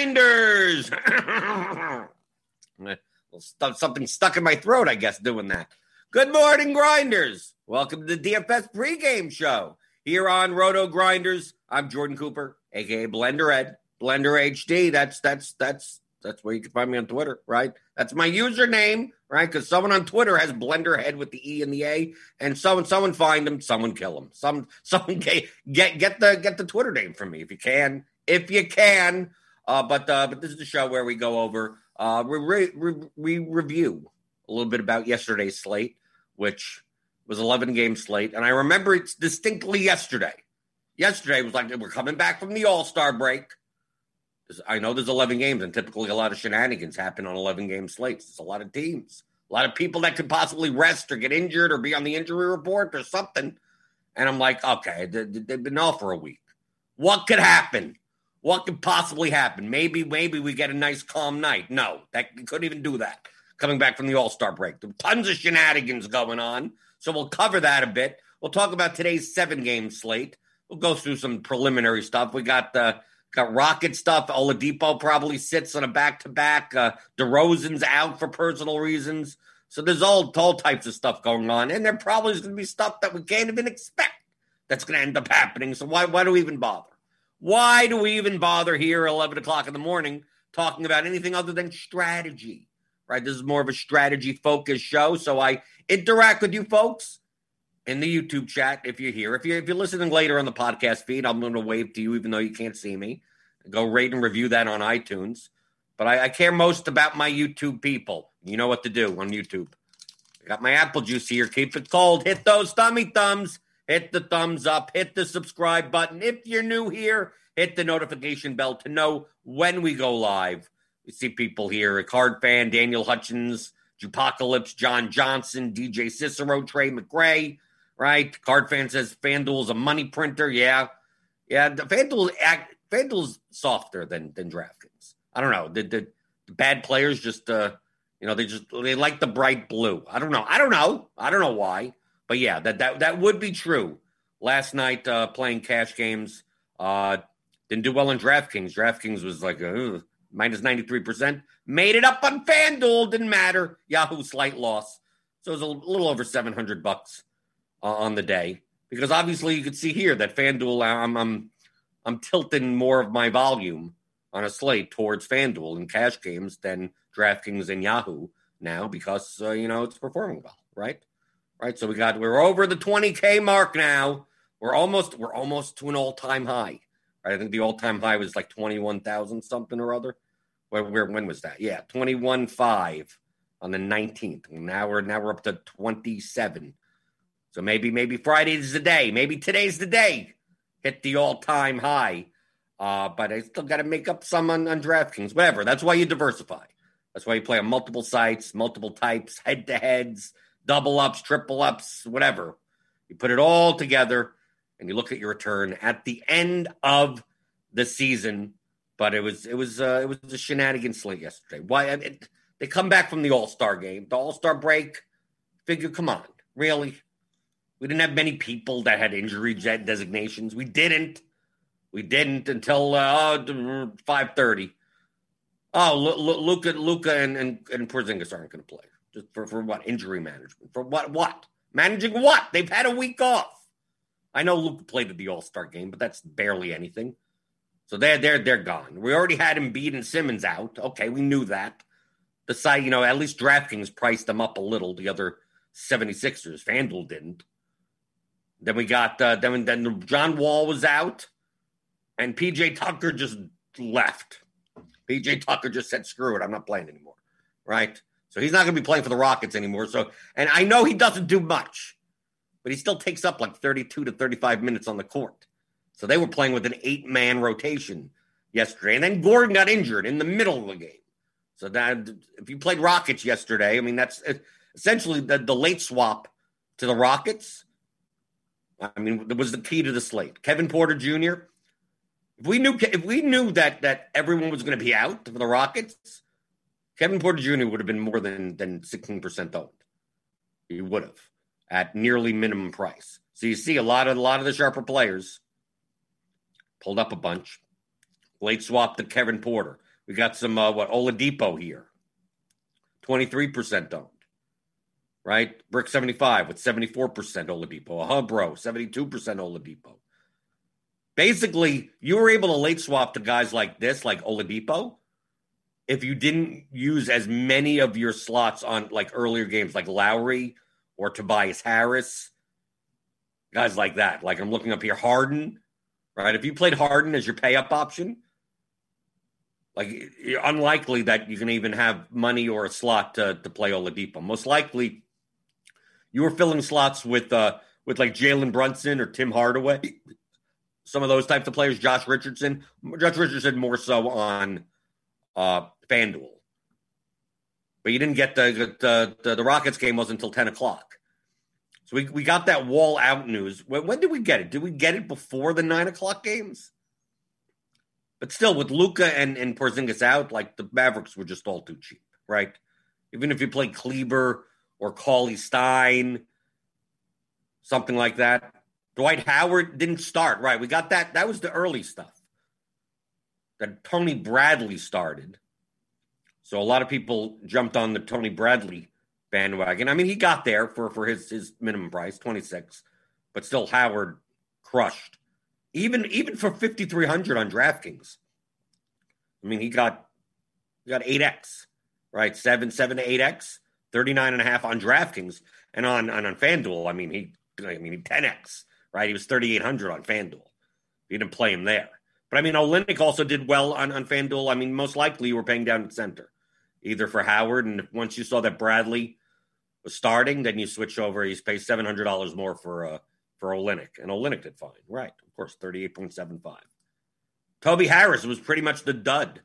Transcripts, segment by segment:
grinders. Stuff, something stuck in my throat, I guess, doing that. Good morning, grinders. Welcome to the DFS pregame show here on Roto Grinders. I'm Jordan Cooper, aka Blender Ed, Blender HD. That's that's that's that's where you can find me on Twitter, right? That's my username, right? Because someone on Twitter has Blender Head with the E and the A, and someone someone find him, someone kill him. Some someone get get get the get the Twitter name from me if you can, if you can. Uh, but uh, but this is the show where we go over uh, we, re- re- we review a little bit about yesterday's slate, which was 11 game slate, and I remember it distinctly yesterday. Yesterday was like we're coming back from the All Star break. I know there's 11 games, and typically a lot of shenanigans happen on 11 game slates. It's a lot of teams, a lot of people that could possibly rest or get injured or be on the injury report or something. And I'm like, okay, they've been off for a week. What could happen? What could possibly happen? Maybe, maybe we get a nice calm night. No, that couldn't even do that. Coming back from the All Star break, tons of shenanigans going on. So we'll cover that a bit. We'll talk about today's seven game slate. We'll go through some preliminary stuff. We got the uh, got Rocket stuff. Oladipo probably sits on a back to back. DeRozan's out for personal reasons. So there's all all types of stuff going on, and there probably is going to be stuff that we can't even expect that's going to end up happening. So why why do we even bother? Why do we even bother here at 11 o'clock in the morning talking about anything other than strategy? Right? This is more of a strategy focused show. So I interact with you folks in the YouTube chat if you're here. If you're, if you're listening later on the podcast feed, I'm going to wave to you even though you can't see me. Go rate and review that on iTunes. But I, I care most about my YouTube people. You know what to do on YouTube. I got my apple juice here. Keep it cold. Hit those thummy thumbs hit the thumbs up, hit the subscribe button. If you're new here, hit the notification bell to know when we go live. We see people here, card fan, Daniel Hutchins, Jupocalypse, John Johnson, DJ Cicero, Trey McGray, right? Card fan says FanDuel's a money printer. Yeah. Yeah. The FanDuel act FanDuel's softer than than DraftKings. I don't know. The, the, the bad players just uh you know, they just they like the bright blue. I don't know. I don't know. I don't know why. But yeah, that that that would be true. Last night uh, playing cash games, uh, didn't do well in DraftKings. DraftKings was like uh, minus ninety three percent. Made it up on FanDuel, didn't matter. Yahoo slight loss, so it was a little over seven hundred bucks uh, on the day. Because obviously you could see here that FanDuel, I'm I'm I'm tilting more of my volume on a slate towards FanDuel and cash games than DraftKings and Yahoo now because uh, you know it's performing well, right? Right? So we got we're over the 20k mark now. We're almost we're almost to an all time high. Right? I think the all time high was like 21,000 something or other. Where, where when was that? Yeah, 21.5 on the 19th. Now we're now we're up to 27. So maybe maybe Friday's the day. Maybe today's the day. Hit the all time high. Uh, but I still got to make up some on, on DraftKings. Whatever. That's why you diversify. That's why you play on multiple sites, multiple types, head to heads double ups, triple ups, whatever. You put it all together and you look at your return at the end of the season. But it was it was uh, it was a shenanigan slate yesterday. Why they come back from the All Star game, the All Star break? Figure, come on, really? We didn't have many people that had injury designations. We didn't. We didn't until uh, five thirty. Oh, Luka, Luca, and and, and Porzingis aren't going to play. Just for, for what? Injury management. For what? What? Managing what? They've had a week off. I know Luke played at the All Star game, but that's barely anything. So they're they're they're gone. We already had Embiid and Simmons out. Okay, we knew that. The site, you know, at least DraftKings priced them up a little. The other 76ers, FanDuel didn't. Then we got uh, then then John Wall was out, and PJ Tucker just left. PJ Tucker just said, "Screw it, I'm not playing anymore." Right? So he's not going to be playing for the Rockets anymore. So, and I know he doesn't do much, but he still takes up like 32 to 35 minutes on the court. So they were playing with an eight man rotation yesterday. And then Gordon got injured in the middle of the game. So that if you played Rockets yesterday, I mean, that's uh, essentially the, the late swap to the Rockets. I mean, it was the key to the slate. Kevin Porter Jr. If we knew if we knew that that everyone was going to be out for the Rockets, Kevin Porter Jr. would have been more than than 16% owned. He would have at nearly minimum price. So you see a lot of a lot of the sharper players pulled up a bunch. Late swap to Kevin Porter. We got some uh, what Oladipo here, twenty three percent owned. Right, Brick seventy five with seventy four percent Oladipo. A Hubro seventy two percent Oladipo. Basically, you were able to late swap to guys like this, like Oladipo, if you didn't use as many of your slots on like earlier games, like Lowry or Tobias Harris, guys like that. Like I'm looking up here, Harden, right? If you played Harden as your pay up option, like unlikely that you can even have money or a slot to, to play Oladipo. Most likely, you were filling slots with uh with like Jalen Brunson or Tim Hardaway, some of those types of players. Josh Richardson, Josh Richardson more so on uh FanDuel, but you didn't get the the the, the Rockets game was until ten o'clock. So we, we got that wall out news. When, when did we get it? Did we get it before the nine o'clock games? But still, with Luka and, and Porzingis out, like the Mavericks were just all too cheap, right? Even if you play Kleber or Cauley Stein, something like that. Dwight Howard didn't start, right? We got that. That was the early stuff. That Tony Bradley started. So a lot of people jumped on the Tony Bradley bandwagon. I mean, he got there for, for his, his minimum price, 26, but still Howard crushed even even for 5300 on DraftKings. I mean, he got he got 8x, right? 7 7 to 8x, 39 and a half on DraftKings and on on, on FanDuel, I mean, he I mean, 10x, right? He was 3800 on FanDuel. You didn't play him there. But I mean, Olynyk also did well on, on FanDuel. I mean, most likely you were paying down at center, either for Howard. And once you saw that Bradley was starting, then you switch over. He's paid $700 more for uh, for Olynyk. And Olynyk did fine, right? Of course, 38.75. Toby Harris was pretty much the dud.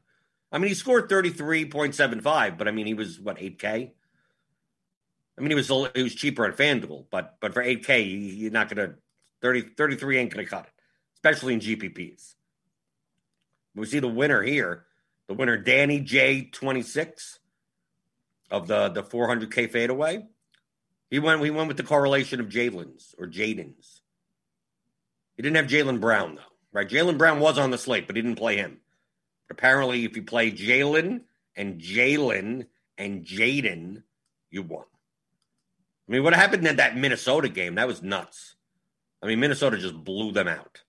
I mean, he scored 33.75, but I mean, he was what 8K. I mean, he was he was cheaper on FanDuel, but but for 8K, you're not gonna 30 33 ain't gonna cut it, especially in GPPs. We see the winner here, the winner Danny J 26 of the the 400K fadeaway. He went we went with the correlation of Jalen's or Jaden's. He didn't have Jaylen Brown, though, right? Jaylen Brown was on the slate, but he didn't play him. But apparently, if you play Jalen and Jalen and Jaden, you won. I mean, what happened in that Minnesota game? That was nuts. I mean, Minnesota just blew them out.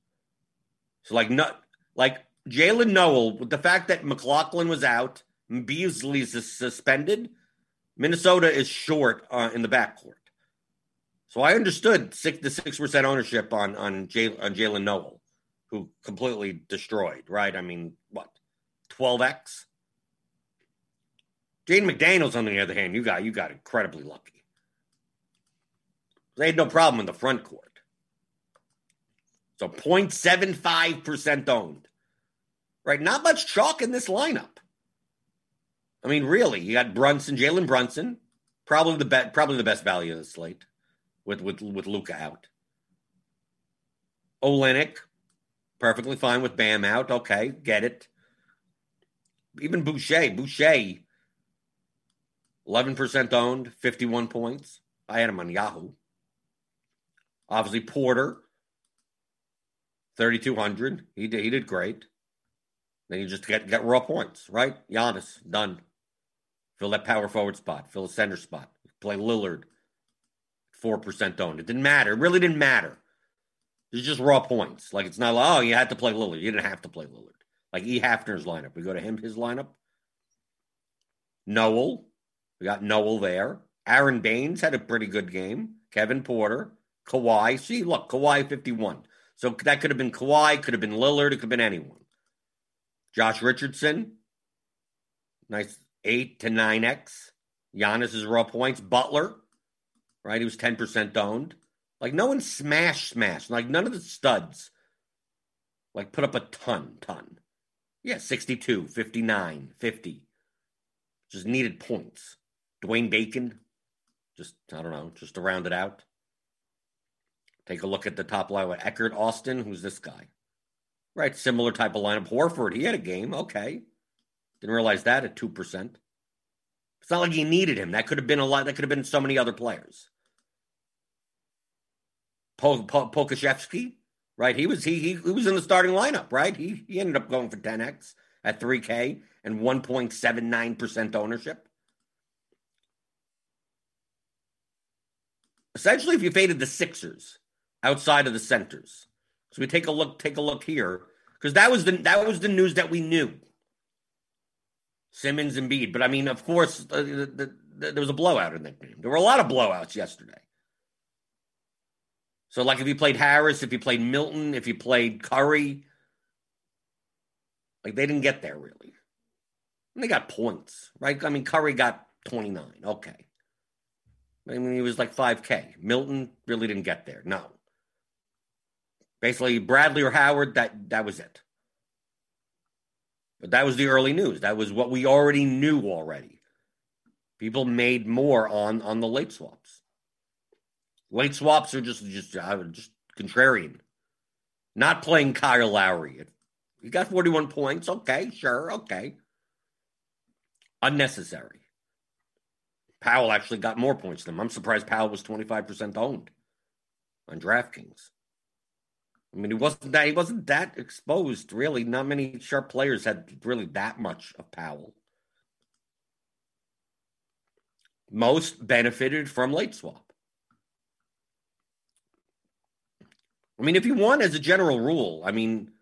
So, like, not like Jaylen Nowell, with the fact that McLaughlin was out, Beasley's suspended, Minnesota is short uh, in the backcourt. So I understood six the six percent ownership on on on Jaylen Nowell, who completely destroyed. Right? I mean, what twelve x? Jaden McDaniels, on the other hand, you got you got incredibly lucky. They had no problem in the front court. So 0.75% owned. Right? Not much chalk in this lineup. I mean, really, you got Brunson, Jalen Brunson, probably the best probably the best value of the slate with with with Luka out. Olynyk, perfectly fine with Bam out. Okay, get it. Even Boucher, Boucher, eleven percent owned, fifty-one points. I had him on Yahoo. Obviously, Porter, thirty-two hundred. He did he did great. Then you just get get raw points, right? Giannis done. Fill that power forward spot. Fill a center spot. Play Lillard. 4% owned. It didn't matter. It really didn't matter. It's just raw points. Like it's not like, oh, you had to play Lillard. You didn't have to play Lillard. Like E. Hafner's lineup. We go to him, his lineup. Nowell. We got Nowell there. Aron Baynes had a pretty good game. Kevin Porter. Kawhi. See, look, Kawhi 51. So that could have been Kawhi, could have been Lillard, it could have been anyone. Josh Richardson. Nice 8 to 9x. Giannis is raw points. Butler right? He was 10% owned. Like no one smash smash. Like none of the studs like put up a ton, ton. Yeah, 62, 59, 50. Just needed points. Dwayne Bacon, just I don't know, just to round it out. Take a look at the top line with Eckert Austin. Who's this guy? Right, similar type of lineup. Horford, he had a game. Okay. Didn't realize that at 2%. It's not like he needed him. That could have been a lot. That could have been so many other players. Pokusevski, right? He was he, he he was in the starting lineup, right? He he ended up going for 10x at 3K and 1.79% ownership. Essentially, if you faded the Sixers outside of the centers. So we take a look, take a look here. Because that was the that was the news that we knew. Simmons and Embiid. But I mean, of course, uh, the, the, there was a blowout in that game. There were a lot of blowouts yesterday. So, like if you played Harris, if you played Milton, if you played Curry, like they didn't get there really. And they got points, right? I mean, Curry got 29. Okay. I mean, he was like 5K. Milton really didn't get there. No. Basically, Bradley or Howard, that that was it. But that was the early news. That was what we already knew already. People made more on on the late swaps. Late swaps are just just uh, just contrarian. Not playing Kyle Lowry. You got 41 points. Okay, sure, okay. Unnecessary. Powell actually got more points than him. I'm surprised Powell was 25% owned on DraftKings. I mean, he wasn't that he wasn't that exposed, really. Not many sharp players had really that much of Powell. Most benefited from late swap. I mean, if you want as a general rule, I mean,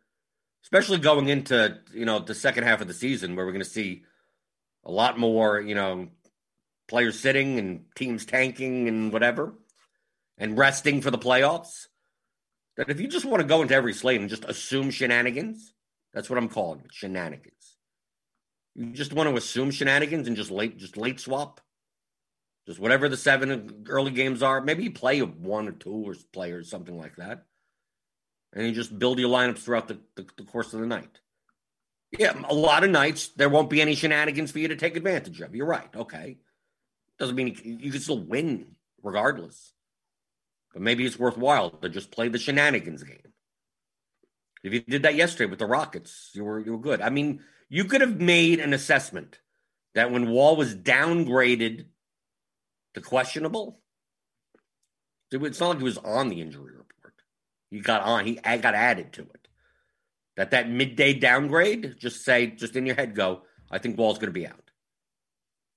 especially going into, you know, the second half of the season where we're going to see a lot more, you know, players sitting and teams tanking and whatever and resting for the playoffs that if you just want to go into every slate and just assume shenanigans, that's what I'm calling it, shenanigans. You just want to assume shenanigans and just late, just late swap, just whatever the seven early games are. Maybe you play one or two or players, something like that, and you just build your lineups throughout the, the, the course of the night. Yeah, a lot of nights there won't be any shenanigans for you to take advantage of. You're right. Okay, doesn't mean you, you can still win regardless. But maybe it's worthwhile to just play the shenanigans game. If you did that yesterday with the Rockets, you were you were good. I mean, you could have made an assessment that when Wall was downgraded to questionable, it's not like he was on the injury report. He got on. He got added to it. That that midday downgrade, just say, just in your head, go. I think Wall's going to be out,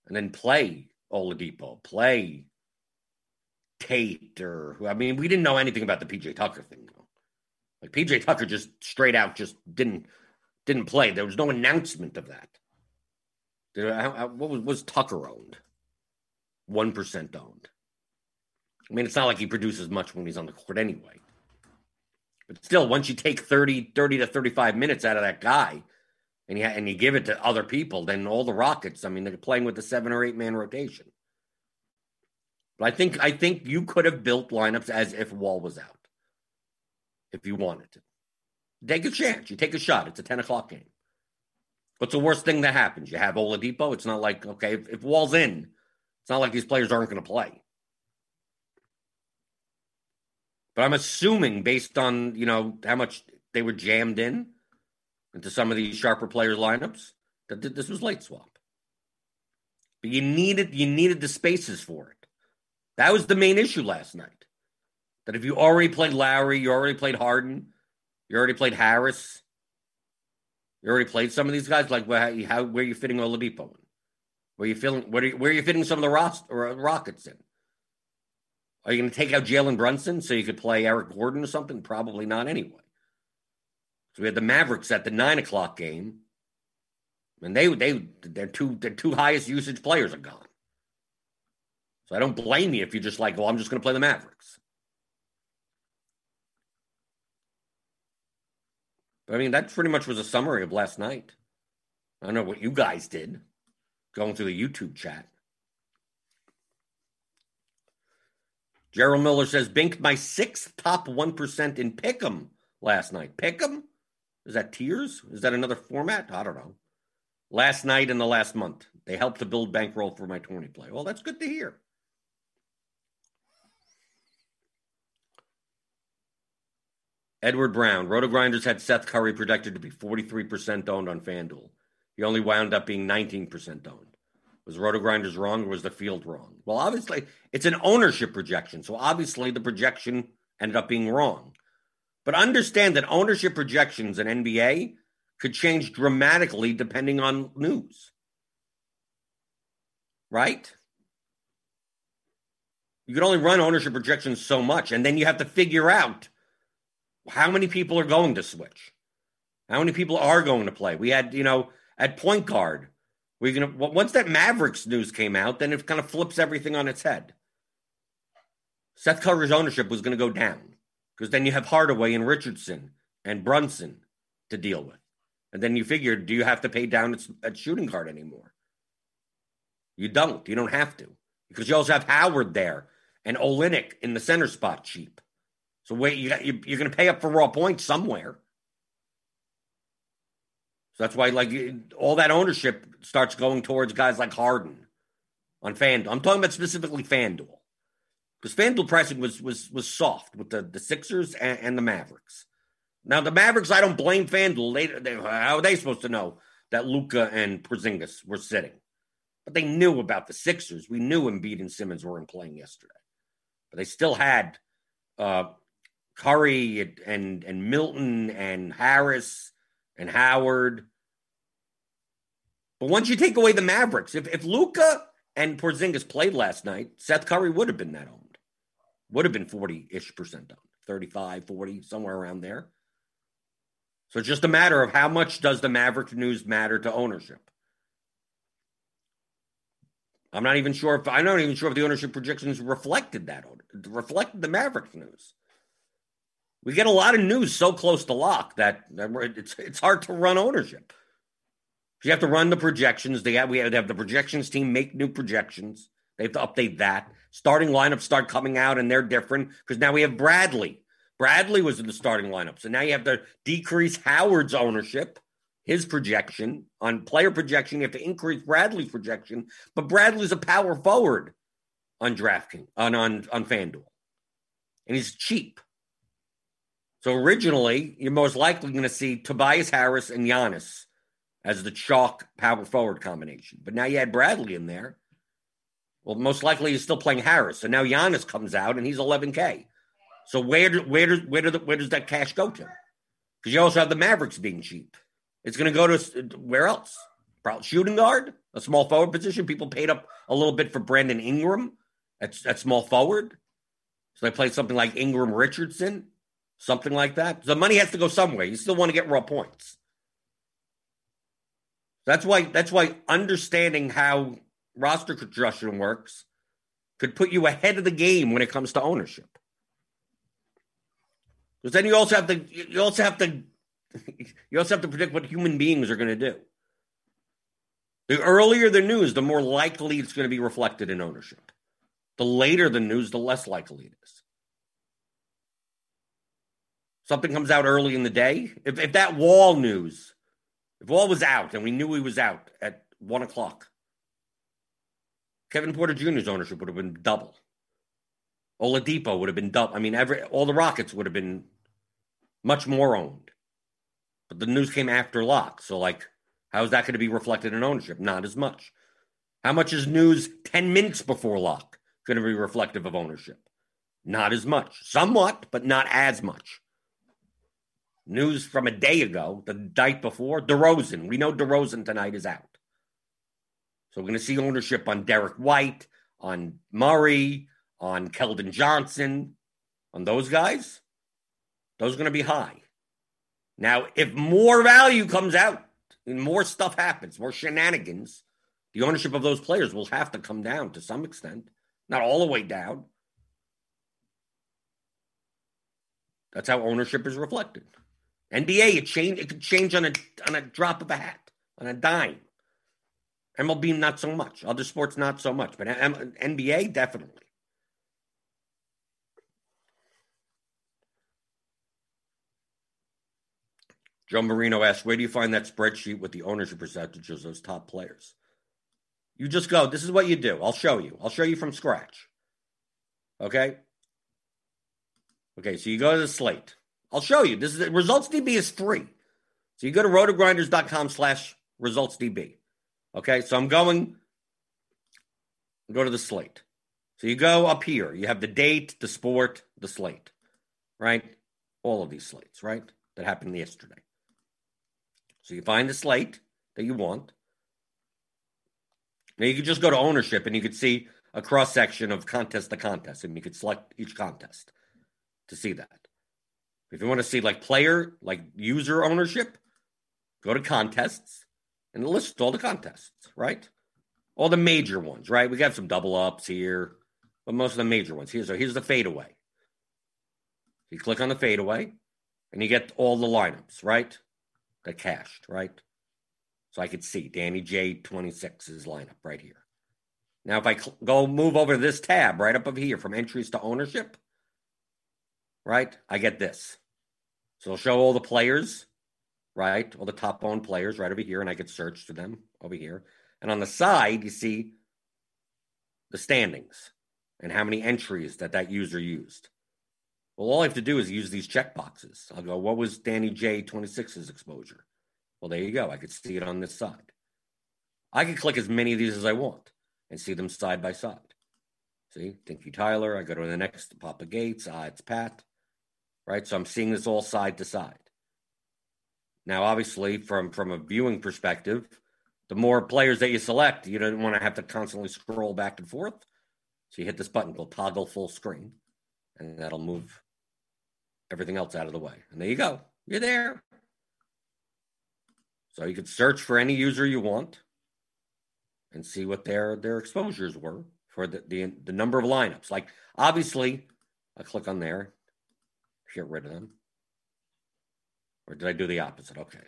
and then play Oladipo, play Tate or who I mean, we didn't know anything about the PJ Tucker thing. Like PJ Tucker just straight out just didn't didn't play. There was no announcement of that. what was, was Tucker owned? One percent owned. I mean, it's not like he produces much when he's on the court anyway. But still, once you take 30, 30 to 35 minutes out of that guy and you, and you give it to other people, then all the Rockets, I mean, they're playing with a seven or eight man rotation. But I think I think you could have built lineups as if Wall was out, if you wanted to. Take a chance. You take a shot. It's a ten o'clock game. What's the worst thing that happens? You have Oladipo. It's not like okay, if, if Wall's in, it's not like these players aren't going to play. But I'm assuming, based on you know how much they were jammed in into some of these sharper players' lineups, that this was late swap. But you needed you needed the spaces for it. That was the main issue last night. That if you already played Lowry, you already played Harden, you already played Harris, you already played some of these guys. Like, how, how where are you fitting Oladipo in? Where are you feeling? Where are you, where are you fitting some of the uh, Rockets in? Are you going to take out Jalen Brunson so you could play Eric Gordon or something? Probably not anyway. So we had the Mavericks at the nine o'clock game, and they they their two their two highest usage players are gone. So I don't blame you if you're just like, well, I'm just going to play the Mavericks. But I mean, that pretty much was a summary of last night. I don't know what you guys did going through the YouTube chat. Gerald Miller says, Binked my sixth top 1% in Pick'em last night. Pick'em? Is that tiers? Is that another format? I don't know. Last night and the last month. They helped to build bankroll for my 20 play. Well, that's good to hear. Edward Brown, Roto Grinders had Seth Curry projected to be 43% owned on FanDuel. He only wound up being 19% owned. Was Roto Grinders wrong or was the field wrong? Well, obviously, it's an ownership projection. So obviously, the projection ended up being wrong. But understand that ownership projections in NBA could change dramatically depending on news. Right? You can only run ownership projections so much, and then you have to figure out how many people are going to switch, how many people are going to play. We had, you know, at point guard, we're gonna once that Mavericks news came out, then it kind of flips everything on its head. Seth Curry's ownership was going to go down because then you have Hardaway and Richardson and Brunson to deal with, and then you figure, do you have to pay down at, at shooting guard anymore? You don't. You don't have to because you also have Howard there and Olynyk in the center spot cheap. So wait, you got, you, you're going to pay up for raw points somewhere. So that's why, like, all that ownership starts going towards guys like Harden on FanDuel. I'm talking about specifically FanDuel because FanDuel pricing was was was soft with the the Sixers and, and the Mavericks. Now the Mavericks, I don't blame FanDuel. They, they how are they supposed to know that Luka and Porzingis were sitting? But they knew about the Sixers. We knew Embiid and Simmons weren't playing yesterday, but they still had uh, Curry and and Milton and Harris and Howard. But once you take away the Mavericks, if if Luka and Porzingis played last night, Seth Curry would have been that owned. Would have been 40-ish percent owned. 35, 40, somewhere around there. So it's just a matter of how much does the Maverick news matter to ownership. I'm not even sure if I'm not even sure if the ownership projections reflected that reflected the Mavericks news. We get a lot of news so close to lock that, it's it's hard to run ownership. You have to run the projections. They have, we have to have the projections team make new projections. They have to update that. Starting lineups start coming out, and they're different because now we have Bradley. Bradley was in the starting lineup, so now you have to decrease Howard's ownership, his projection on player projection. You have to increase Bradley's projection, but Bradley's a power forward on DraftKings on on on FanDuel, and he's cheap. So originally, you're most likely going to see Tobias Harris and Giannis as the chalk power forward combination. But now you had Bradley in there. Well, most likely he's still playing Harris. So now Giannis comes out and he's 11K. So where do, where does where, do where does that cash go to? Because you also have the Mavericks being cheap. It's going to go to where else? Probably shooting guard, a small forward position. People paid up a little bit for Brandon Ingram at, at small forward. So they played something like Ingram Richardson something like that. The money has to go somewhere. You still want to get raw points. That's why that's why understanding how roster construction works could put you ahead of the game when it comes to ownership. Because then you also have to you also have to you also have to predict what human beings are going to do. The earlier the news, the more likely it's going to be reflected in ownership. The later the news, the less likely it is something comes out early in the day, if, if that wall news, if wall was out and we knew he was out at one o'clock, Kevin Porter Jr.'s ownership would have been double. Oladipo would have been double. I mean, every all the Rockets would have been much more owned. But the news came after lock. So, like, how is that going to be reflected in ownership? Not as much. How much is news 10 minutes before lock going to be reflective of ownership? Not as much. Somewhat, but not as much. News from a day ago, the night before, DeRozan. We know DeRozan tonight is out. So we're going to see ownership on Derrick White, on Murray, on Keldon Johnson, on those guys. Those are going to be high. Now, if more value comes out and more stuff happens, more shenanigans, the ownership of those players will have to come down to some extent, not all the way down. That's how ownership is reflected. NBA, it change it could change on a on a drop of a hat, on a dime. MLB, not so much. Other sports, not so much. But M- NBA, definitely. Joe Marino asks, where do you find that spreadsheet with the ownership percentages of those top players? You just go, this is what you do. I'll show you. I'll show you from scratch. Okay? Okay, so you go to the slate. I'll show you. This is results DB is free. So you go to rotogrinders.com slash results DB. Okay, so I'm going go to the slate. So you go up here. You have the date, the sport, the slate, right? All of these slates, right? That happened yesterday. So you find the slate that you want. Now you could just go to ownership and you could see a cross section of contest to contest, and you could select each contest to see that. If you want to see like player, like user ownership, go to contests and list all the contests, right? All the major ones, right? We got some double ups here, but most of the major ones. Here's here's the fadeaway. You click on the fadeaway, and you get all the lineups, right? The cached, right? So I could see Danny J26's lineup right here. Now, if I cl- go move over to this tab right up over here from entries to ownership, right, I get this. So it'll show all the players, right, all the top owned players right over here, and I could search to them over here. And on the side, you see the standings and how many entries that that user used. Well, all I have to do is use these check boxes. I'll go, what was Danny J26's exposure? Well, there you go. I could see it on this side. I could click as many of these as I want and see them side by side. See, Dinky Tyler. I go to the next Papa Gates. Ah, it's Pat. Right. So I'm seeing this all side to side. Now, obviously, from from a viewing perspective, the more players that you select, you don't want to have to constantly scroll back and forth. So you hit this button called toggle full screen, and that'll move everything else out of the way. And there you go. You're there. So you could search for any user you want and see what their their exposures were for the the, the number of lineups. Like obviously, I click on there, get rid of them. Or did I do the opposite? Okay.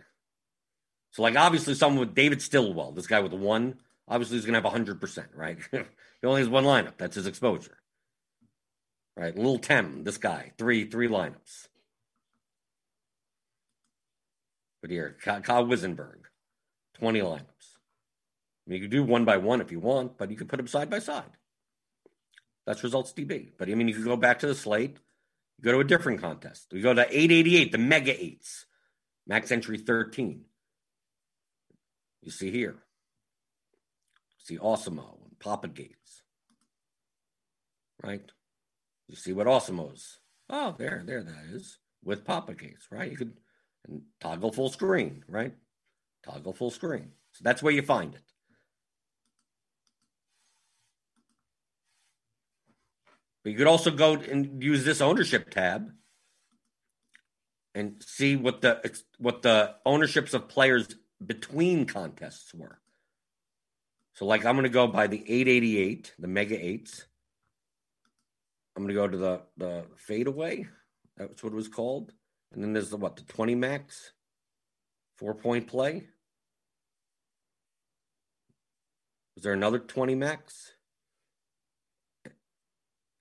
So like obviously someone with David Stillwell, this guy with one, obviously he's gonna have hundred percent, right? he only has one lineup. That's his exposure. Right. Lil Tem, this guy, three, three lineups. But here, Kyle Wisenberg, 20 lineups. I mean, you could do one by one if you want, but you could put them side by side. That's results DB. But I mean, you could go back to the slate, you go to a different contest. We go to 888, the mega eights, max entry 13. You see here. See Awesemo and Papa Gates. Right? You see what Awesemo's. Oh, there, there that is. With Papa Gates, right? You could toggle full screen, right? Toggle full screen. So that's where you find it. But you could also go and use this ownership tab and see what the what the ownerships of players between contests were. So, like, I'm going to go by the 888, the Mega Eights. I'm going to go to the the fadeaway. That's what it was called. And then there's the what, the 20 max? Four point play? Was there another 20 max?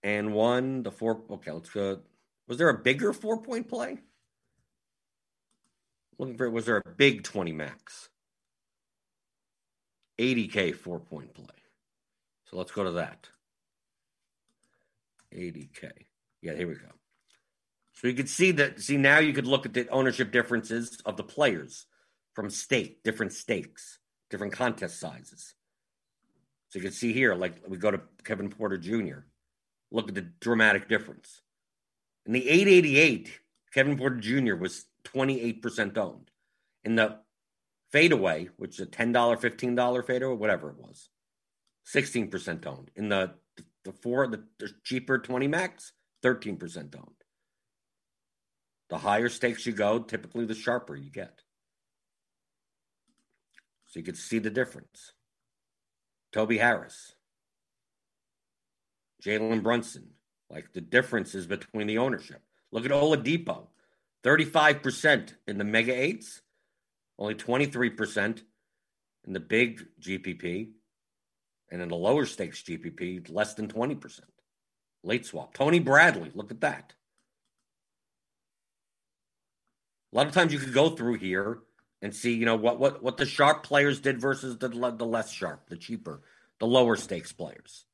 And one, the four. Okay, let's go. Was there a bigger four point play? Looking for was there a big 20 max? 80K four point play. So let's go to that. 80K. Yeah, here we go. So you could see that. See now you could look at the ownership differences of the players from state, different stakes, different contest sizes. So you can see here, like we go to Kevin Porter Jr. Look at the dramatic difference. In the 888, Kevin Porter Jr. was 28% owned. In the fadeaway, which is a $10, $15 fadeaway, whatever it was, 16% owned. In the the four, the, the cheaper 20 max, 13% owned. The higher stakes you go, typically the sharper you get. So you can see the difference. Toby Harris, Jalen Brunson, like the differences between the ownership. Look at Oladipo, 35% in the mega eights, only 23% in the big GPP, and in the lower stakes GPP, less than 20%. Late swap. Tony Bradley, look at that. A lot of times you could go through here and see, you know, what what what the sharp players did versus the the less sharp, the cheaper, the lower stakes players.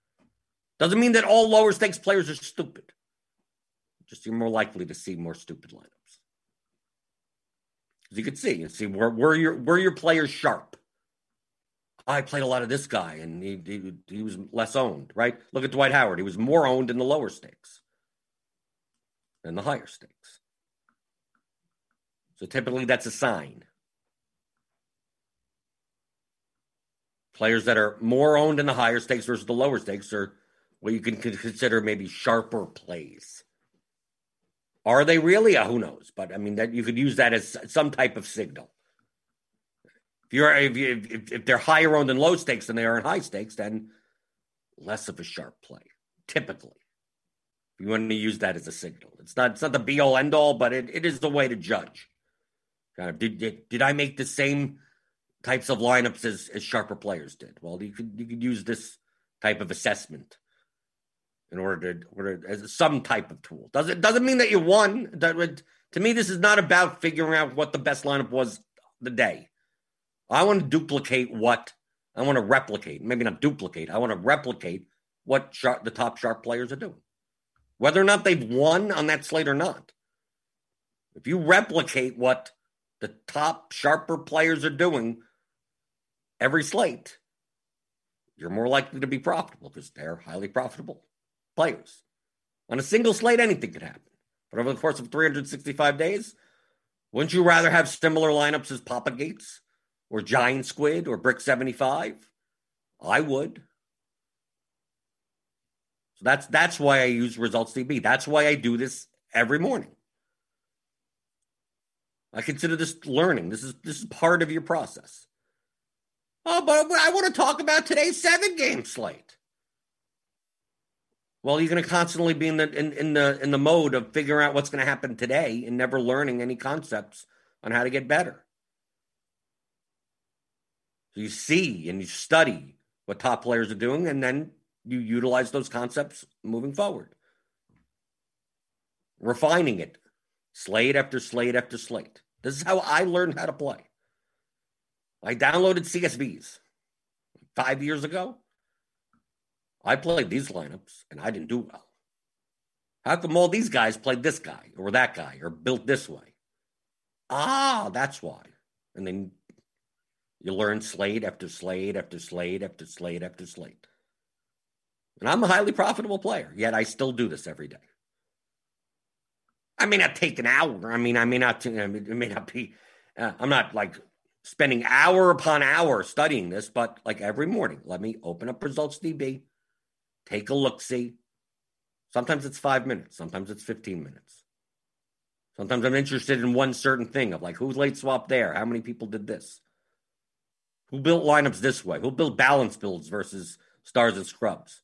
Doesn't mean that all lower stakes players are stupid. Just you're more likely to see more stupid lineups. As you can see, you see where where your where your players sharp. I played a lot of this guy, and he, he he was less owned, right? Look at Dwight Howard; he was more owned in the lower stakes than the higher stakes. So typically that's a sign. Players that are more owned in the higher stakes versus the lower stakes are what you can consider maybe sharper plays. Are they really? Uh, who knows? But I mean, that you could use that as some type of signal. If you're if, you, if, if they're higher owned in low stakes than they are in high stakes, then less of a sharp play. Typically, If you want to use that as a signal. It's not it's not the be all end all, but it, it is the way to judge. Kind of did, did did I make the same types of lineups as, as sharper players did? Well, you could you could use this type of assessment in order to order as some type of tool. Doesn't doesn't mean that you won. That would, to me, this is not about figuring out what the best lineup was the day. I want to duplicate what I want to replicate. Maybe not duplicate. I want to replicate what sharp, the top sharp players are doing whether or not they've won on that slate or not. If you replicate what the top sharper players are doing every slate, you're more likely to be profitable because they're highly profitable players. On a single slate, anything could happen. But over the course of 365 days, wouldn't you rather have similar lineups as Papa Gates or Giant Squid or Brick 75? I would. So that's that's why I use Results DB. That's why I do this every morning. I consider this learning. This is this is part of your process. Oh, but I want to talk about today's seven game slate. Well, you're going to constantly be in the in, in the in the mode of figuring out what's going to happen today and never learning any concepts on how to get better. So you see and you study what top players are doing, and then you utilize those concepts moving forward. Refining it, slate after slate after slate. This is how I learned how to play. I downloaded CSVs five years ago. I played these lineups and I didn't do well. How come all these guys played this guy or that guy or built this way? Ah, that's why. And then you learn slate after slate after slate after slate after slate. And I'm a highly profitable player, yet I still do this every day. I may not take an hour. I mean, I may not. It may not be. Uh, I'm not like spending hour upon hour studying this, but like every morning, let me open up Results DB, take a look, see. Sometimes it's five minutes. Sometimes it's 15 minutes. Sometimes I'm interested in one certain thing of like who's late swap there? How many people did this? Who built lineups this way? Who built balance builds versus stars and scrubs?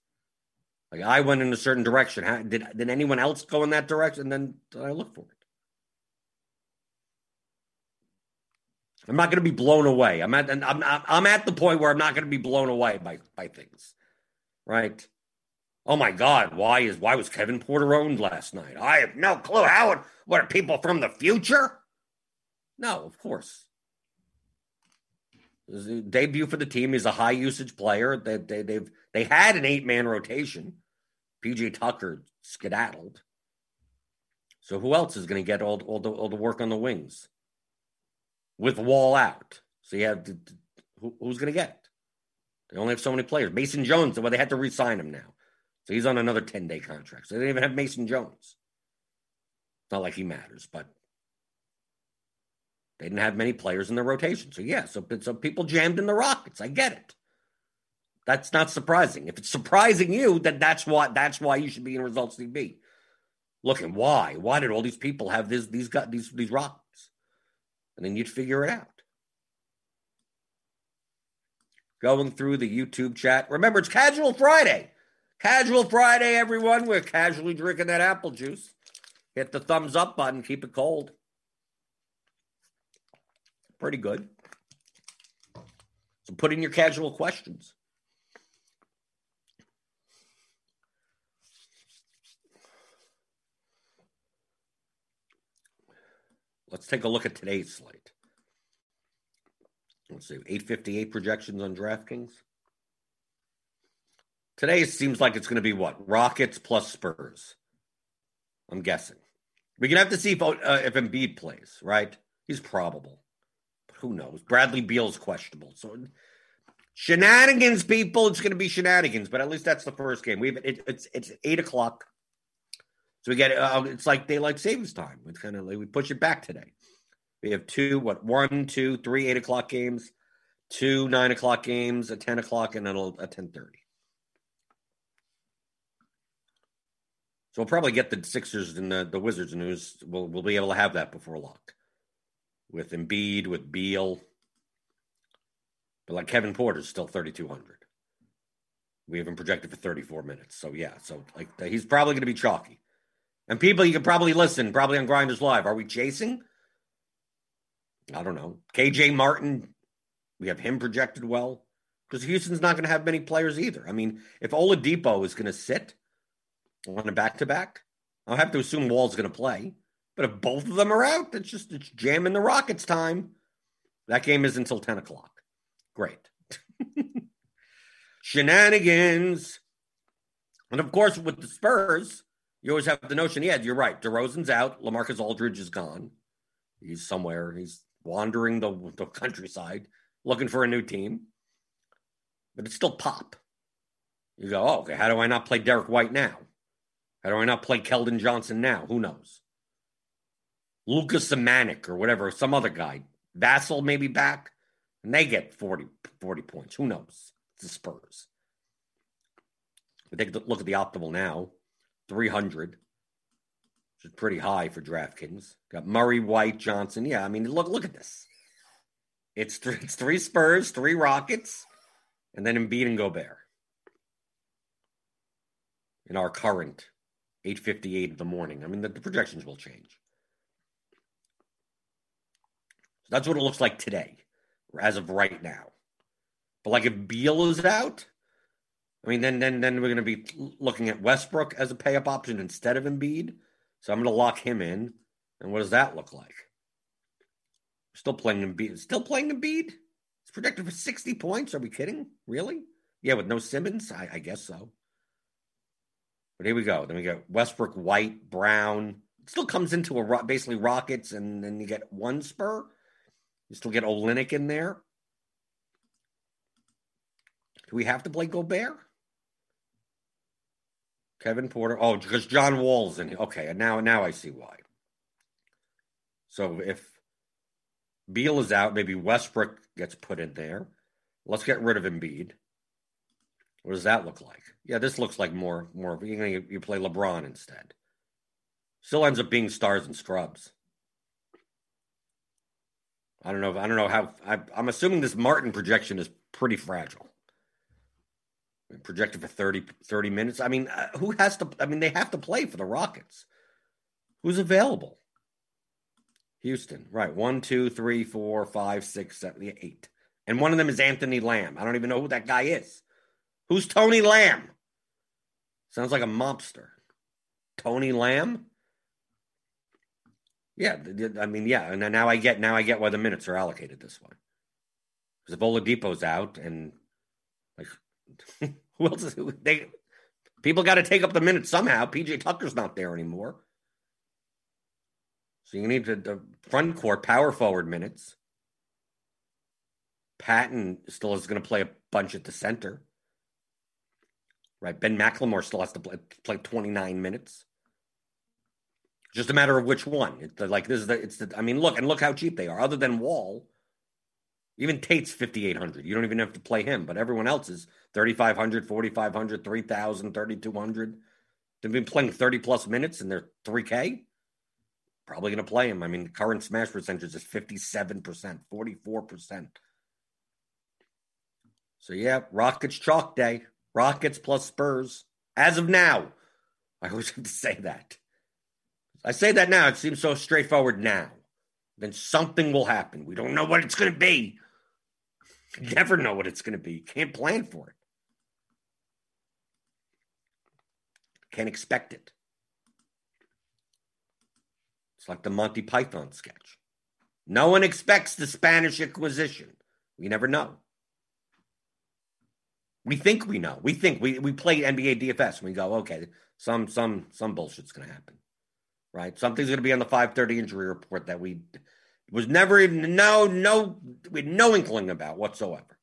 Like I went in a certain direction. How, did did anyone else go in that direction? And then I look for it. I'm not going to be blown away. I'm at I'm I'm at the point where I'm not going to be blown away by by things, right? Oh my God! Why is why was Kevin Porter owned last night? I have no clue. How? What are people from the future? No, of course. debut for the team. He's a high usage player. They, they, they've they had an eight man rotation. PJ Tucker skedaddled. So who else is going to get all, all, the, all the work on the wings with Wall out? So you have to, who, who's going to get it? They only have so many players. Mason Jones, well, they had to re-sign him now. So he's on another 10 day contract. So they didn't even have Mason Jones. It's not like he matters, but they didn't have many players in the rotation. So yeah, so, so people jammed in the Rockets. I get it. That's not surprising. If it's surprising you, then that's why that's why you should be in results DB. Looking why? Why did all these people have this these got these these rocks? And then you'd figure it out. Going through the YouTube chat. Remember, it's Casual Friday. Casual Friday, everyone. We're casually drinking that apple juice. Hit the thumbs up button. Keep it cold. Pretty good. So put in your casual questions. Let's take a look at today's slate. Let's see, 858 projections on DraftKings. Today it seems like it's going to be what? Rockets plus Spurs. I'm guessing. We can have to see if, uh, if Embiid plays, right? He's probable. But who knows? Bradley Beal's questionable. So shenanigans, people. It's going to be shenanigans, but at least that's the first game. We have it, it's it's eight o'clock. So we get uh, it's like daylight savings time. It's kind of like we push it back today. We have two, what one, two, three, eight o'clock games. two nine o'clock games, a ten o'clock, and then a ten thirty. We'll probably get the Sixers and the, the Wizards news. We'll we'll be able to have that before lock with Embiid, with Beal. But like Kevin Porter's still thirty two hundred. We have him projected for thirty four minutes. So yeah, so like he's probably going to be chalky. And people, you can probably listen, probably on Grinders Live. Are we chasing? I don't know. KJ Martin, we have him projected well because Houston's not going to have many players either. I mean, if Oladipo is going to sit on a back to back, I'll have to assume Wall's going to play. But if both of them are out, it's just it's jamming the Rockets time. That game is until 10 o'clock. Great. Shenanigans. And of course, with the Spurs, you always have the notion, yeah, you're right. DeRozan's out. Lamarcus Aldridge is gone. He's somewhere. He's wandering the, the countryside looking for a new team. But it's still pop. You go, oh, okay, how do I not play Derrick White now? How do I not play Keldon Johnson now? Who knows? Lucas Samanic or whatever, some other guy. Vassell maybe back, and they get 40, 40 points. Who knows? It's the Spurs. But take a look at the optimal now. 300, which is pretty high for DraftKings. Got Murray, White, Johnson. Yeah, I mean, look look at this. It's three, it's three Spurs, three Rockets, and then Embiid and Gobert. In our current 8:58 in the morning. I mean, the, the projections will change. So that's what it looks like today, as of right now. But like if Beal is out, I mean, then then then we're going to be looking at Westbrook as a pay up option instead of Embiid. So I'm going to lock him in. And what does that look like? Still playing Embiid. Still playing Embiid. It's projected for 60 points. Are we kidding? Really? Yeah, with no Simmons, I, I guess so. But here we go. Then we got Westbrook, White, Brown. Still comes into a basically Rockets, and then you get one Spur. You still get Olynyk in there. Do we have to play Gobert? Kevin Porter. Oh, because John Wall's in here. Okay, now now I see why. So if Beal is out, maybe Westbrook gets put in there. Let's get rid of Embiid. What does that look like? Yeah, this looks like more more. You, know, you play LeBron instead. Still ends up being stars and scrubs. I don't know. I don't know how. I, I'm assuming this Martin projection is pretty fragile projected for 30, 30 minutes. I mean, uh, who has to? I mean, they have to play for the Rockets. Who's available? Houston, right? One, two, three, four, five, six, seven, eight, and one of them is Anthony Lamb. I don't even know who that guy is. Who's Tony Lamb? Sounds like a mobster. Tony Lamb. Yeah, I mean, yeah, and now I get now I get why the minutes are allocated this way. Because if Oladipo's out and like who else is they people got to take up the minutes somehow. PJ Tucker's not there anymore. So you need the, the front court power forward minutes. Patton still is going to play a bunch at the center. Right. Ben McLemore still has to play, play 29 minutes. Just a matter of which one. It's like this is the it's the I mean look and look how cheap they are. Other than Wall, even Tate's 5,800. You don't even have to play him, but everyone else is 3,500, 4,500, 3,000, 3,200. They've been playing 30 plus minutes and they're 3K. Probably going to play him. I mean, current smash percentage is 57%, 44%. So, yeah, Rockets chalk day. Rockets plus Spurs. As of now, I always have to say that. I say that now. It seems so straightforward now. Then something will happen. We don't know what it's going to be. You never know what it's going to be. Can't plan for it. Can't expect it. It's like the Monty Python sketch. No one expects the Spanish Inquisition. We never know. We think we know. We think we, we play NBA DFS and we go, okay, some some some bullshit's gonna happen. Right? Something's gonna be on the 530 injury report that we was never even no no we had no inkling about whatsoever.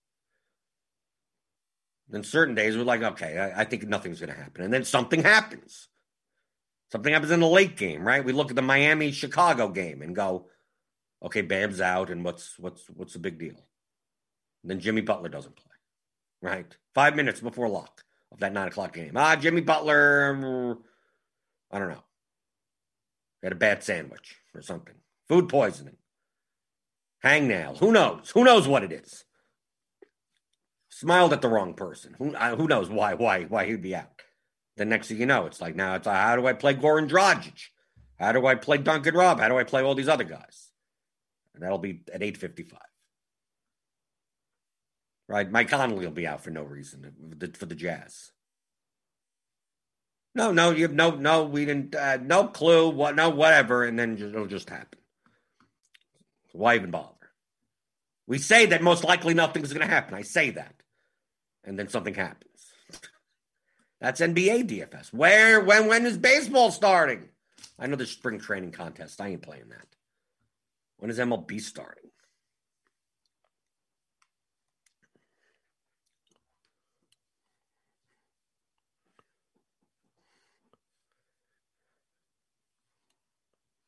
Then certain days we're like, okay, I, I think nothing's to happen, and then something happens. Something happens in the late game, right? We look at the Miami Chicago game and go, okay, Bam's out, and what's what's what's the big deal? then Jimmy Butler doesn't play, right? Five minutes before lock of that nine o'clock game. Ah, Jimmy Butler, I don't know. Had a bad sandwich or something. Food poisoning. Hangnail. Who knows? Who knows what it is? Smiled at the wrong person. Who uh, who knows why why why he'd be out? The next thing you know, it's like now it's like, how do I play Goran Dragic? How do I play Duncan Rob? How do I play all these other guys? And that'll be at eight fifty five. Right, Mike Conley will be out for no reason for the Jazz. No, no, you have no, no, we didn't, uh, no clue, what, no, whatever, and then it'll just happen. Why even bother? We say that most likely nothing's going to happen. I say that, and then something happens. That's NBA DFS. Where, when, when is baseball starting? I know there's spring training contest. I ain't playing that. When is MLB starting?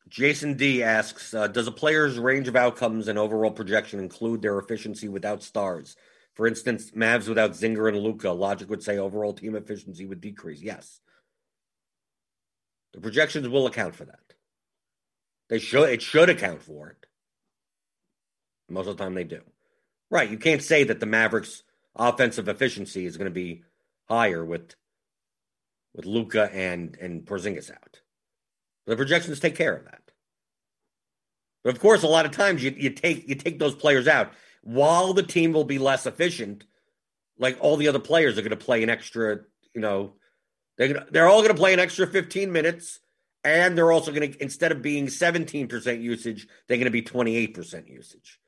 Jason D asks uh, Does a player's range of outcomes and overall projection include their efficiency without stars? For instance, Mavs without Zinger and Luka, logic would say overall team efficiency would decrease. Yes. The projections will account for that. They should it should account for it. Most of the time they do. Right. You can't say that the Mavericks offensive efficiency is going to be higher with with Luka and and Porzingis out. The projections take care of that. But of course, a lot of times you, you take you take those players out while the team will be less efficient. Like all the other players are going to play an extra, you know, they're gonna, they're all going to play an extra 15 minutes, and they're also going to instead of being 17% usage, they're going to be 28% usage.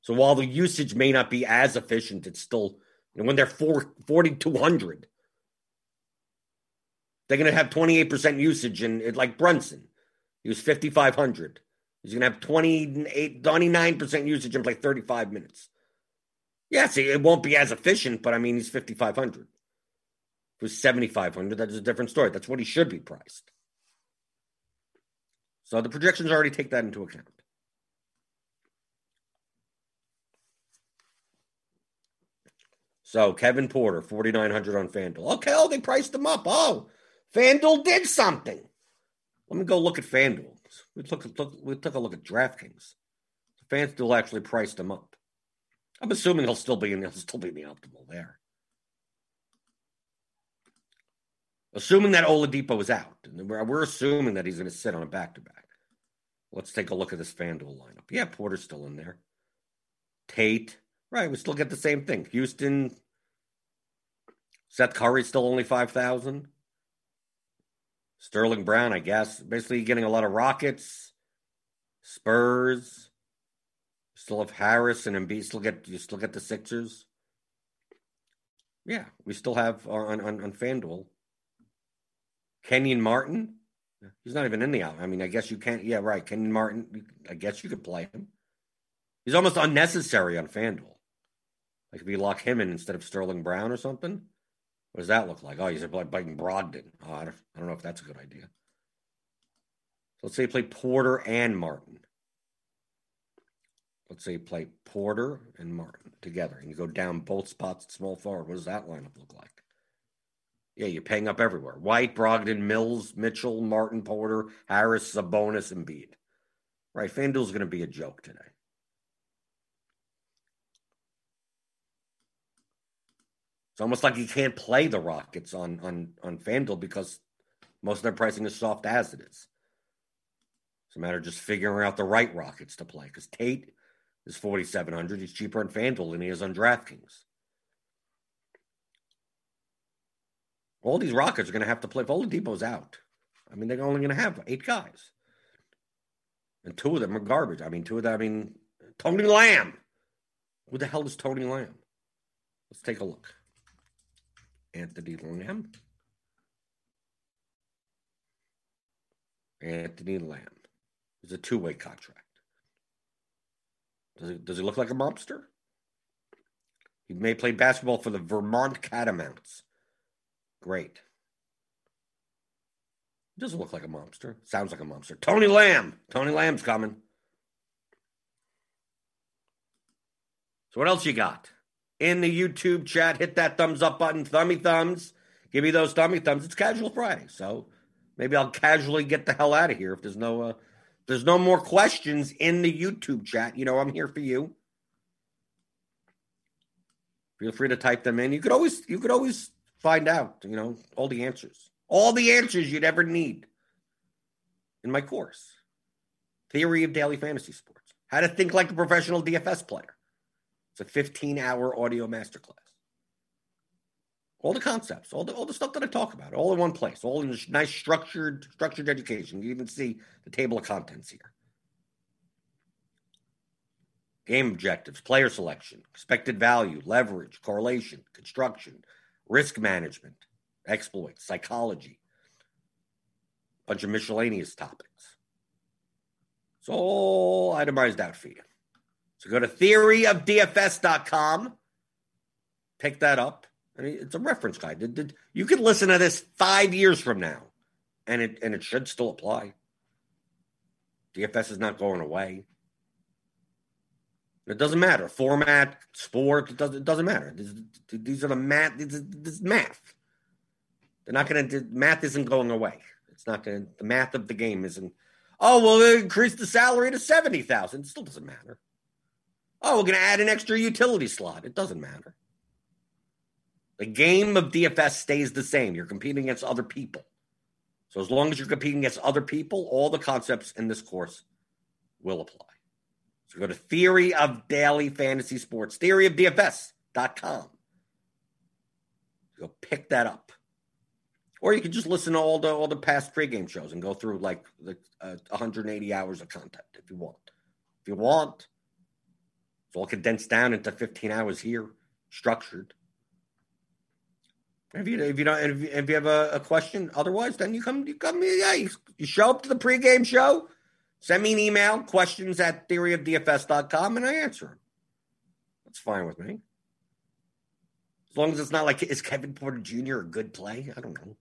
So while the usage may not be as efficient, it's still you know, when they're 4, 4,200, they're going to have 28% usage, and like Brunson, he was 5,500. He's going to have 28, 29% usage and play 35 minutes. Yes, it won't be as efficient, but I mean, he's 5,500. If it was 7,500, that's a different story. That's what he should be priced. So the projections already take that into account. So Kevin Porter, 4,900 on FanDuel. Okay, oh, they priced him up. Oh, FanDuel did something. Let me go look at FanDuel. We took, we took a look at DraftKings. FanDuel actually priced him up. I'm assuming he'll still be in he'll still be in the optimal there. Assuming that Oladipo is out, and we're, we're assuming that he's going to sit on a back to back. Let's take a look at this FanDuel lineup. Yeah, Porter's still in there. Tate, right? We still get the same thing. Houston, Seth Curry still only five thousand. Sterling Brown, I guess. Basically, getting a lot of Rockets, Spurs. Still have Harris and Embiid. Still get you still get the Sixers. Yeah, we still have uh, on on, on FanDuel. Kenyon Martin. He's not even in the out. I mean, I guess you can't. Yeah, right. Kenyon Martin. I guess you could play him. He's almost unnecessary on FanDuel. Like if you lock him in instead of Sterling Brown or something. What does that look like? Oh, he's like biting Brogdon. Oh, I, don't, I don't know if that's a good idea. So let's say you play Porter and Martin. Let's say you play Porter and Martin together, and you go down both spots at small forward. What does that lineup look like? Yeah, you're paying up everywhere. White, Brogdon, Mills, Mitchell, Martin, Porter, Harris, Sabonis, and Bede. Right, FanDuel's going to be a joke today. It's almost like you can't play the Rockets on on on FanDuel because most of their pricing is soft as it is. It's a matter of just figuring out the right Rockets to play. Because Tate is forty seven hundred. He's cheaper on FanDuel than he is on DraftKings. All these Rockets are going to have to play. If Oladipo's out, I mean, they're only going to have eight guys, and two of them are garbage. I mean, two of them. I mean, Tony Lamb. Who the hell is Tony Lamb? Let's take a look. Anthony Lamb. Anthony Lamb. It's a two way contract. Does he, does he look like a mobster? He may play basketball for the Vermont Catamounts. Great. Doesn't look like a mobster. Sounds like a monster. Tony Lamb. Tony Lamb's coming. So what else you got? In the YouTube chat, hit that thumbs up button, thummy thumbs. Give me those thummy thumbs. It's casual Friday, so maybe I'll casually get the hell out of here if there's no uh, there's no more questions in the YouTube chat. You know I'm here for you. Feel free to type them in. You could always you could always find out, you know, all the answers. All the answers you'd ever need in my course. Theory of Daily Fantasy Sports. How to think like a professional DFS player. It's a 15-hour audio masterclass. All the concepts, all the all the stuff that I talk about, all in one place, all in nice structured structured education. You even see the table of contents here. Game objectives, player selection, expected value, leverage, correlation, construction, risk management, exploits, psychology, bunch of miscellaneous topics. It's all itemized out for you. So go to theoryofdfs.com, pick that up. I mean, it's a reference guide. You could listen to this five years from now, and it and it should still apply. DFS is not going away. It doesn't matter. Format, sport, it doesn't, it doesn't matter. these are the math. This, is math. They're not going to, math isn't going away. It's not going to, the math of the game isn't, oh, well, increase the salary to 70,000. It still doesn't matter. Oh, we're going to add an extra utility slot. It doesn't matter. The game of DFS stays the same. You're competing against other people. So as long as you're competing against other people, all the concepts in this course will apply. So go to Theory of Daily Fantasy Sports, theoryofdfs.com. Go pick that up. Or you can just listen to all the all the past pregame shows and go through like the uh, 180 hours of content if you want. If you want, it's all condensed down into 15 hours here, structured. If you if you don't if you, if you have a, a, question, otherwise, then you come you come yeah you, you show up to the pregame show, send me an email questions at theoryofdfs.com and I answer them. That's fine with me. As long as it's not like is Kevin Porter Jr. a good play? I don't know.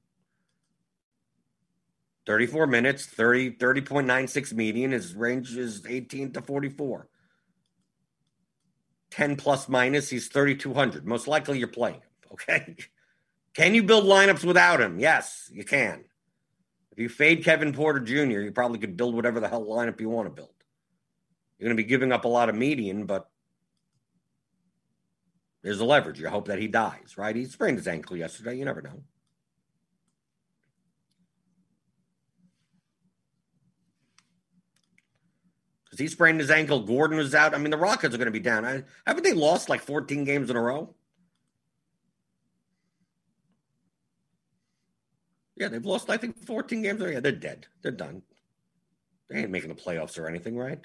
34 minutes, 30 30.96 median. His range is 18 to 44. 10 plus minus, he's 3,200. Most likely you're playing him. Okay. Can you build lineups without him? Yes, you can. If you fade Kevin Porter Jr., you probably could build whatever the hell lineup you want to build. You're going to be giving up a lot of median, but there's a leverage. You hope that he dies, right? He sprained his ankle yesterday. You never know. Because he sprained his ankle. Gordon was out. I mean, the Rockets are going to be down. I, haven't they lost like 14 games in a row? Yeah, they've lost, I think, 14 games. Yeah, they're dead. They're done. They ain't making the playoffs or anything, right?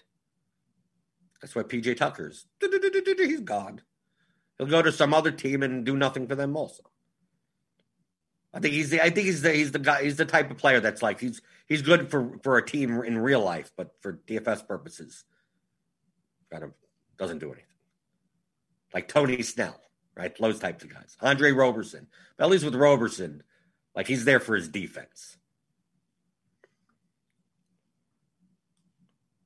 That's why PJ Tucker's he's gone. He'll go to some other team and do nothing for them also. I think he's the I think he's the he's the guy he's the type of player that's like he's he's good for for a team in real life, but for DFS purposes, kind of doesn't do anything. Like Tony Snell, right? Those types of guys. Andre Roberson. But at least with Roberson, like he's there for his defense.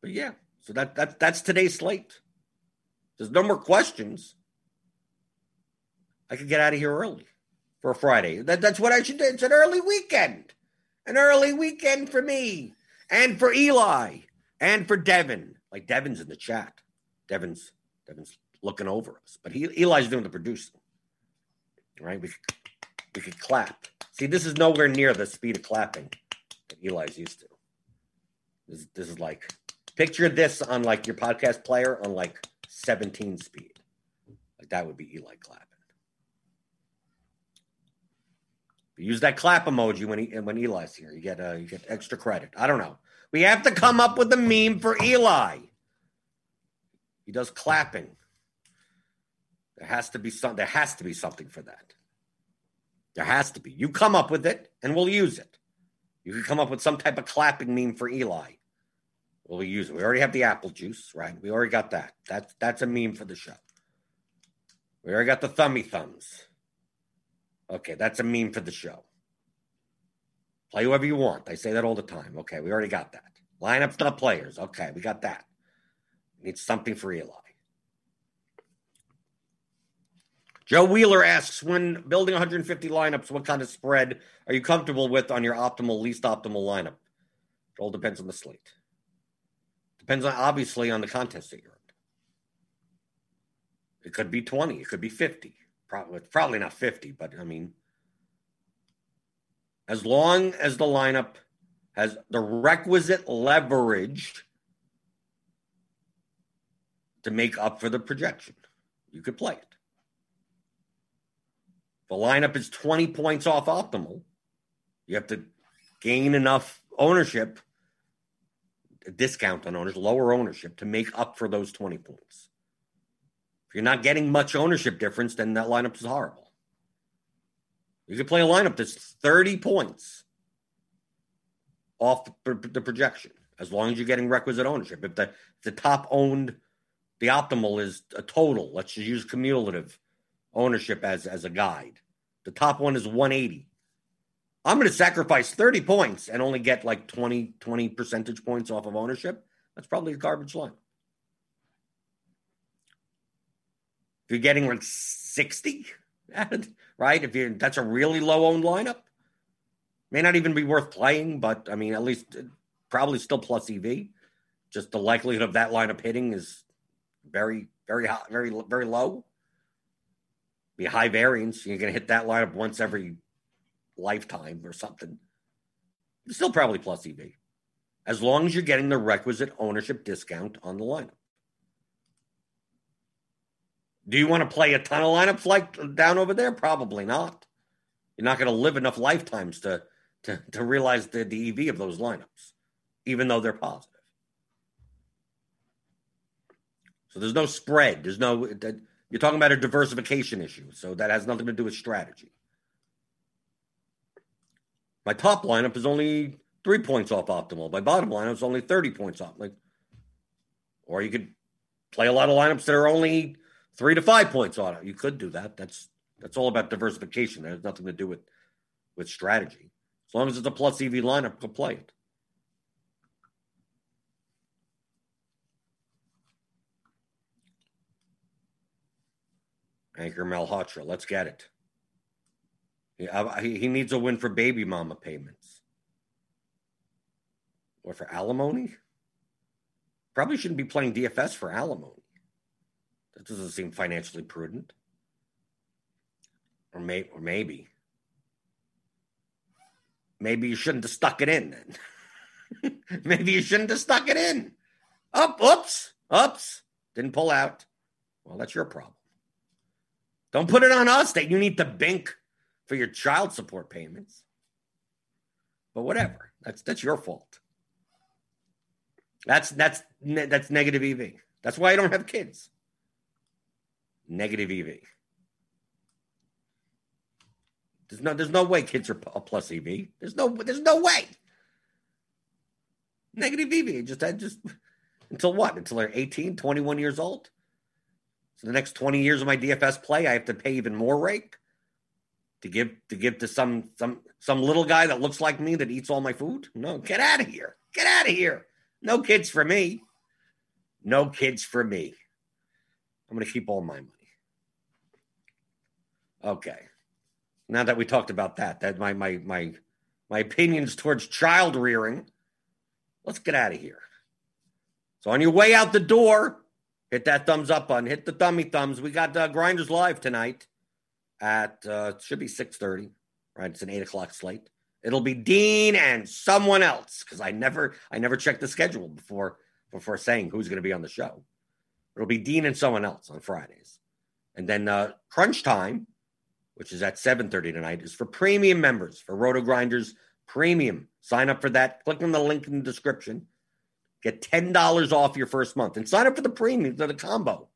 But yeah, so that that that's today's slate. There's no more questions. I could get out of here early for a Friday. That, that's what I should do. It's an early weekend. An early weekend for me and for Eli and for Devin. Like Devin's in the chat. Devin's Devin's looking over us, but he, Eli's doing the producing. Right? We could, we could clap. See, this is nowhere near the speed of clapping that Eli's used to. This, this is like picture this on like your podcast player on like 17 speed. Like that would be Eli clapping. Use that clap emoji when he when Eli's here. You get uh, you get extra credit. I don't know. We have to come up with a meme for Eli. He does clapping. There has to be some. There has to be something for that. There has to be. You come up with it and we'll use it. You can come up with some type of clapping meme for Eli. We'll use it. We already have the apple juice, right? We already got that. That's that's a meme for the show. We already got the thummy thumbs. Okay, that's a meme for the show. Play whoever you want. I say that all the time. Okay, we already got that. Lineups, not players. Okay, we got that. Need something for Eli. Joe Wheeler asks, when building 150 lineups, what kind of spread are you comfortable with on your optimal, least optimal lineup? It all depends on the slate. Depends on obviously on the contest that you're in. It could be 20, it could be 50. Probably probably not 50, but I mean as long as the lineup has the requisite leverage to make up for the projection, you could play it. The lineup is 20 points off optimal. You have to gain enough ownership, discount on owners, lower ownership to make up for those 20 points. You're not getting much ownership difference, then that lineup is horrible. You could play a lineup that's 30 points off the, the projection, as long as you're getting requisite ownership. If the, if the top owned, the optimal is a total, let's just use cumulative ownership as, as a guide. The top one is 180. I'm going to sacrifice 30 points and only get like 20, 20 percentage points off of ownership. That's probably a garbage line. If you're getting like 60, right? If you that's a really low owned lineup, may not even be worth playing, but I mean, at least uh, probably still plus EV. Just the likelihood of that lineup hitting is very, very high, very, very low. Be high variance. You're going to hit that lineup once every lifetime or something. Still probably plus EV, as long as you're getting the requisite ownership discount on the lineup. Do you want to play a ton of lineups like down over there? Probably not. You're not going to live enough lifetimes to to to realize the, the EV of those lineups, even though they're positive. So there's no spread. There's no. You're talking about a diversification issue, so that has nothing to do with strategy. My top lineup is only three points off optimal. My bottom lineup is only 30 points off. Like, or you could play a lot of lineups that are only three to five points on it. You could do that. That's that's all about diversification. That has nothing to do with with strategy. As long as it's a plus EV lineup, go play it. Ankur Malhotra, let's get it. He, he needs a win for baby mama payments. Or for alimony? Probably shouldn't be playing DFS for alimony. That doesn't seem financially prudent. Or, may, or maybe. Maybe you shouldn't have stuck it in then. maybe you shouldn't have stuck it in. Up, oops, oops. Didn't pull out. Well, that's your problem. Don't put it on us that you need to bink for your child support payments. But whatever. That's that's your fault. That's that's that's negative EV. That's why I don't have kids negative EV. There's no, there's no way kids are a plus EV. There's no, there's no way. Negative EV. Just, I just, until what? Until they're 18, 21 years old? So the next 20 years of my DFS play, I have to pay even more rake to give to give to some some some little guy that looks like me that eats all my food? No, get out of here. Get out of here. No kids for me. No kids for me. I'm going to keep all my money. Okay. Now that we talked about that, that my my my my opinions towards child rearing, let's get out of here. So on your way out the door, hit that thumbs up button, hit the thummy thumbs. We got uh, Grinders live tonight at uh, should be six thirty, right? It's an eight o'clock slate. It'll be Dean and someone else because I never I never checked the schedule before before saying who's going to be on the show. It'll be Dean and someone else on Fridays, and then uh, crunch time which is at 7.30 tonight, is for premium members, for Roto Grinders Premium. Sign up for that. Click on the link in the description. Get $10 off your first month. And sign up for the premium, for the combo.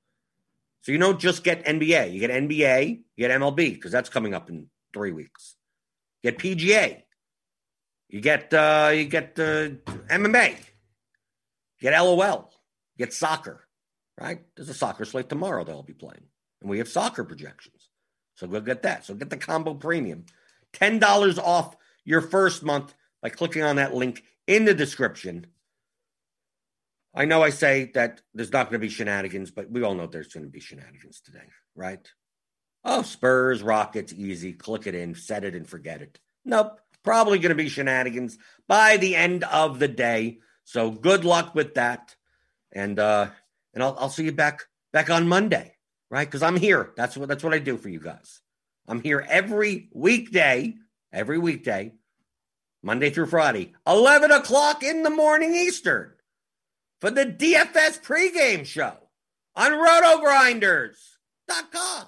So you don't just get NBA. You get NBA, you get MLB, because that's coming up in three weeks. You get PGA. You get uh, you get uh, MMA. You get LOL. You get soccer. Right? There's a soccer slate tomorrow they'll be playing. And we have soccer projections. So go get that. So get the combo premium. $10 off your first month by clicking on that link in the description. I know I say that there's not going to be shenanigans, but we all know there's going to be shenanigans today, right? Oh, Spurs, Rockets, easy. Click it in, set it and forget it. Nope. Probably going to be shenanigans by the end of the day. So good luck with that. And uh and I'll I'll see you back back on Monday, right? Because I'm here. That's what that's what I do for you guys. I'm here every weekday, every weekday, Monday through Friday, 11 o'clock in the morning Eastern for the DFS pregame show on rotogrinders.com.